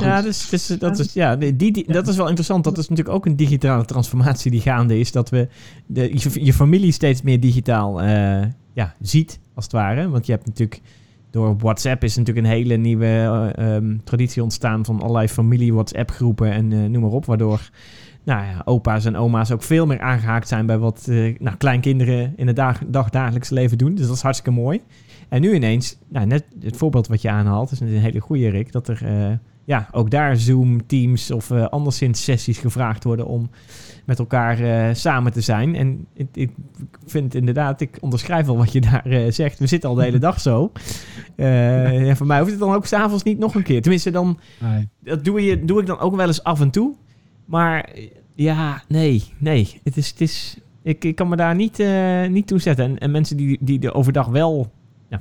ja dus, dus, dat, is, ja die, die, dat is wel interessant. Dat is natuurlijk ook een digitale transformatie die gaande is. Dat we de, je, je familie steeds meer digitaal uh, ja, ziet, als het ware. Want je hebt natuurlijk door WhatsApp is natuurlijk een hele nieuwe ehm, traditie ontstaan van allerlei familie WhatsApp groepen en noem maar op. Waardoor nou ja, opa's en oma's ook veel meer aangehaakt zijn bij wat nou, kleinkinderen in het dag, leven doen. Dus dat is hartstikke mooi. En nu ineens, nou, net het voorbeeld wat je aanhaalt, is een hele goede Rick, dat er ja, ook daar Zoom, Teams of uh, anderszins sessies gevraagd worden om met elkaar uh, samen te zijn. En ik, ik, vind inderdaad, ik onderschrijf wel wat je daar uh, zegt. We zitten al de hele dag zo. en voor mij hoeft het dan ook s'avonds niet nog een keer. Tenminste, dan, nee. dat doe, je, doe ik dan ook wel eens af en toe. Maar ja, nee, nee. Het is, het is, ik, ik kan me daar niet, niet toe zetten. En, en mensen die, die de overdag wel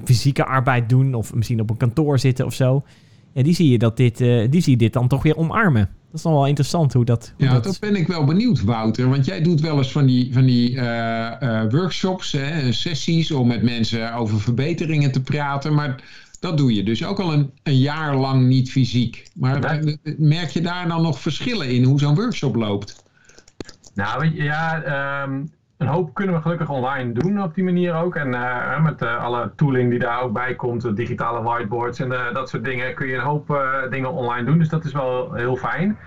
fysieke arbeid doen of misschien op een kantoor zitten of zo ja, die zie je dat dit, uh, die zie je dit dan toch weer omarmen. Dat is dan wel interessant hoe dat. Hoe ja, dat... ben ik wel benieuwd, Wouter. Want jij doet wel eens van die, van die uh, uh, workshops, hè, sessies om met mensen over verbeteringen te praten. Maar dat doe je dus ook al een, een jaar lang niet fysiek. Maar merk je daar dan nog verschillen in hoe zo'n workshop loopt? Nou, ja, um, een hoop kunnen we gelukkig online doen op die manier ook. En uh, met uh, alle tooling die daar ook bij komt, digitale whiteboards en uh, dat soort dingen, kun je een hoop dingen online doen. Dus dat is wel heel fijn.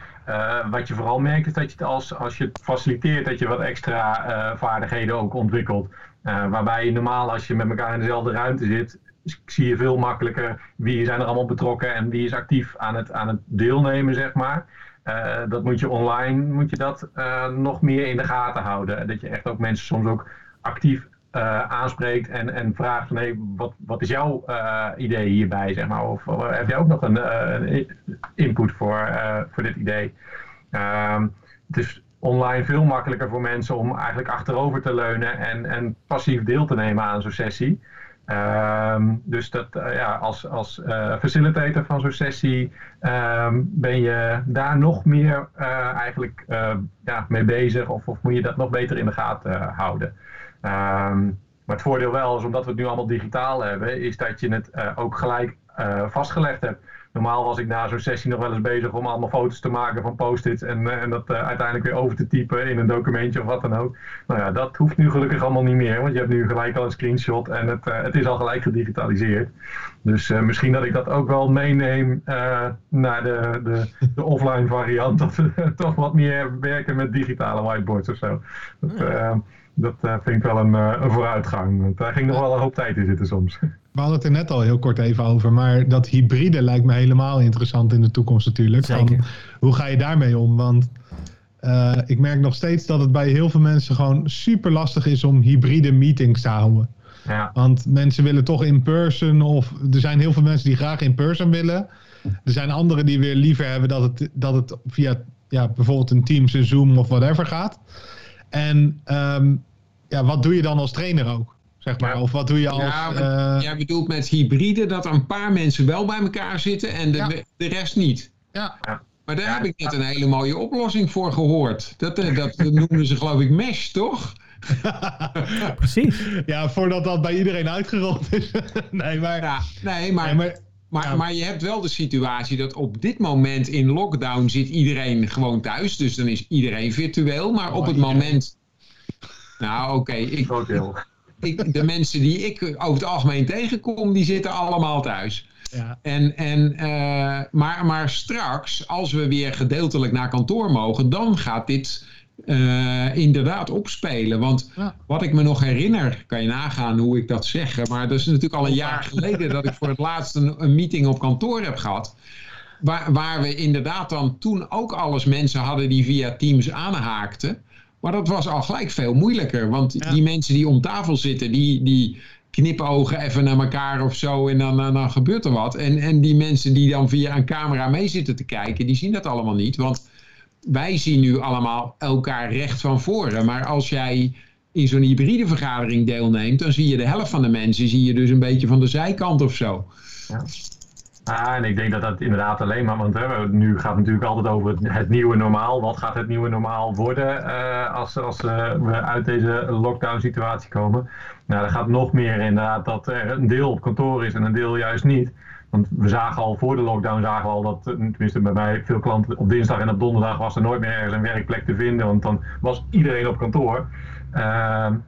wat je vooral merkt is dat je het als, als je het faciliteert, dat je wat extra vaardigheden ook ontwikkelt. waarbij je normaal als je met elkaar in dezelfde ruimte zit, zie je veel makkelijker wie zijn er allemaal betrokken en wie is actief aan het, aan het deelnemen, zeg maar. Uh, dat moet je online moet je dat uh, nog meer in de gaten houden. Dat je echt ook mensen soms ook actief uh, aanspreekt en, en vraagt van hey, wat, wat is jouw idee hierbij, zeg maar. Of heb jij ook nog een, een input voor, voor dit idee? Ehm, het is online veel makkelijker voor mensen om eigenlijk achterover te leunen en, en passief deel te nemen aan zo'n sessie. Um, dus dat, uh, ja, als, als uh, facilitator van zo'n sessie um, ben je daar nog meer uh, eigenlijk ja, mee bezig of, of moet je dat nog beter in de gaten houden. Um, maar het voordeel wel is, omdat we het nu allemaal digitaal hebben, is dat je het ook gelijk vastgelegd hebt normaal was ik na zo'n sessie nog wel eens bezig om allemaal foto's te maken van post-its en, eh, en dat uh, uiteindelijk weer over te typen in een documentje of wat dan ook. Nou ja, dat hoeft nu gelukkig allemaal niet meer, want je hebt nu gelijk al een screenshot en het, uh, het is al gelijk gedigitaliseerd. Dus misschien dat ik dat ook wel meeneem naar de, de, de, offline variant, dat we toch wat meer werken met digitale whiteboards of zo. Dat, dat vind ik wel een, een vooruitgang. Want daar ging nog wel een hoop tijd in zitten soms. We hadden het er net al heel kort even over, maar dat hybride lijkt me helemaal interessant in de toekomst natuurlijk. Van, hoe ga je daarmee om? Want uh, ik merk nog steeds dat het bij heel veel mensen gewoon super lastig is om hybride meetings te houden. Ja. Want mensen willen toch in person, of er zijn heel veel mensen die graag in person willen. Er zijn anderen die weer liever hebben dat het, dat het via ja, bijvoorbeeld een Teams, een Zoom of whatever gaat. En um, ja, wat doe je dan als trainer ook? Zeg maar. Of wat doe je als... Ja, uh... jij bedoelt met hybride dat er een paar mensen wel bij elkaar zitten en de, de rest niet. Ja. Maar daar heb ik net een hele mooie oplossing voor gehoord. Dat, eh, dat noemen ze geloof ik mesh, toch? Precies. Ja, voordat dat bij iedereen uitgerold is. nee, maar... Ja, nee, maar... maar, maar, maar, je hebt wel de situatie dat op dit moment in lockdown zit iedereen gewoon thuis. Dus dan is iedereen virtueel. Maar op het moment... Nou, oké. Okay, ik, ik, de mensen die ik over het algemeen tegenkom, die zitten allemaal thuis. Ja. En, en, uh, maar, maar straks, als we weer gedeeltelijk naar kantoor mogen, dan gaat dit uh, inderdaad opspelen. Want wat ik me nog herinner, kan je nagaan hoe ik dat zeg, maar dat is natuurlijk al een jaar geleden dat ik voor het laatst een, een meeting op kantoor heb gehad. Waar, waar we inderdaad dan toen ook alles mensen hadden die via Teams aanhaakten. Maar dat was al gelijk veel moeilijker. Want die mensen die om tafel zitten, die, die knipogen even naar elkaar of zo en dan, dan, dan, gebeurt er wat. En, en die mensen die dan via een camera mee zitten te kijken, die zien dat allemaal niet. Want wij zien nu allemaal elkaar recht van voren. Maar als jij in zo'n hybride vergadering deelneemt, dan zie je de helft van de mensen zie je dus een beetje van de zijkant of zo. Ja. Ah, en ik denk dat dat inderdaad alleen maar, want nu gaat het natuurlijk altijd over het, nieuwe normaal. Wat gaat het nieuwe normaal worden uh, als, als uh, we uit deze lockdown situatie komen? Nou, dan gaat nog meer inderdaad dat er een deel op kantoor is en een deel juist niet. Want we zagen al voor de lockdown, zagen we al dat, tenminste bij mij, veel klanten op dinsdag en op donderdag was er nooit meer ergens een werkplek te vinden, want dan was iedereen op kantoor. Uh,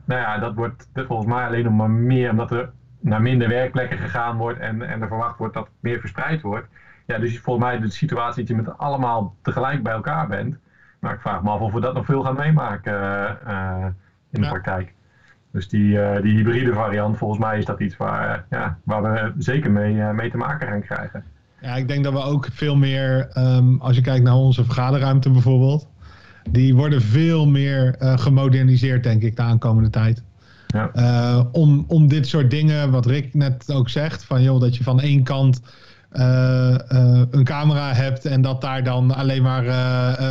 nou ja, dat wordt volgens mij alleen nog maar meer omdat er naar minder werkplekken gegaan wordt en, en er verwacht wordt dat het meer verspreid wordt. Ja, dus volgens mij de situatie dat je met allemaal tegelijk bij elkaar bent. Maar ik vraag me af of we dat nog veel gaan meemaken uh, in de praktijk. Dus die, uh, die hybride variant, volgens mij is dat iets waar, ja, waar we zeker mee, mee te maken gaan krijgen. Ja, ik denk dat we ook veel meer, um, als je kijkt naar onze vergaderruimte bijvoorbeeld, die worden veel meer uh, gemoderniseerd, denk ik, de aankomende tijd. Ja. Uh, om, om dit soort dingen, wat Rick net ook zegt, van joh, dat je van één kant uh, een camera hebt en dat daar dan alleen maar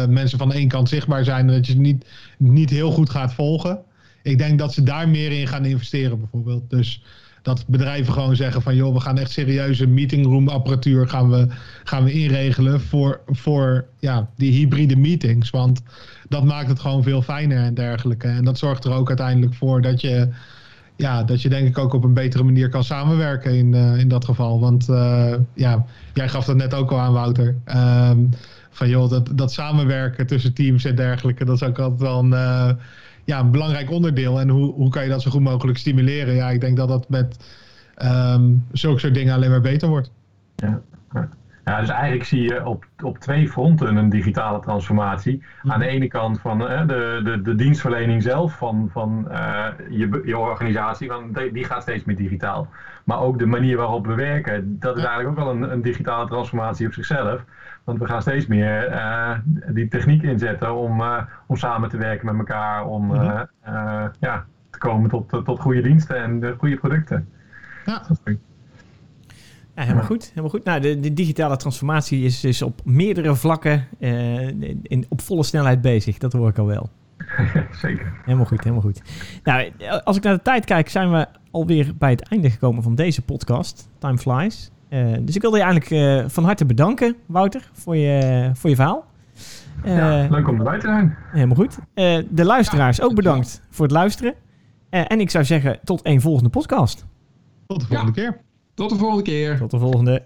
mensen van één kant zichtbaar zijn en dat je ze niet, niet heel goed gaat volgen. Ik denk dat ze daar meer in gaan investeren, bijvoorbeeld. Dus dat bedrijven gewoon zeggen van joh, we gaan echt serieuze meetingroom apparatuur gaan we, gaan we inregelen voor, voor ja, die hybride meetings. Want dat maakt het gewoon veel fijner en dergelijke. En dat zorgt er ook uiteindelijk voor dat je, ja, dat je denk ik ook op een betere manier kan samenwerken in, uh, in dat geval. Want uh, ja, jij gaf dat net ook al aan, Wouter. Um, van joh, dat, dat samenwerken tussen teams en dergelijke, dat is ook altijd wel een, uh, ja, een belangrijk onderdeel. En hoe, hoe kan je dat zo goed mogelijk stimuleren? Ja, ik denk dat dat met um, zulke soort dingen alleen maar beter wordt. Ja. Ja, dus eigenlijk zie je op, op twee fronten een digitale transformatie. Aan de ene kant van uh, de, de, de dienstverlening zelf van, van uh, je, je organisatie, van die gaat steeds meer digitaal. Maar ook de manier waarop we werken, dat is eigenlijk ook wel een, een digitale transformatie op zichzelf. Want we gaan steeds meer uh, die techniek inzetten om, om samen te werken met elkaar, om mm ja, te komen tot, tot goede diensten en goede producten. Ja. Ja, helemaal goed. Helemaal goed. Nou, de, de digitale transformatie is, is op meerdere vlakken in, op volle snelheid bezig. Dat hoor ik al wel. Zeker. Helemaal goed, helemaal goed. Nou, als ik naar de tijd kijk, zijn we alweer bij het einde gekomen van deze podcast. Time flies. Uh, dus ik wilde je eigenlijk uh, van harte bedanken, Wouter, voor je, voor je verhaal. ja, leuk om erbij te zijn. Helemaal goed. de luisteraars ook bedankt voor het luisteren. en ik zou zeggen, tot een volgende podcast. Tot de volgende keer. Tot de volgende keer. Tot de volgende.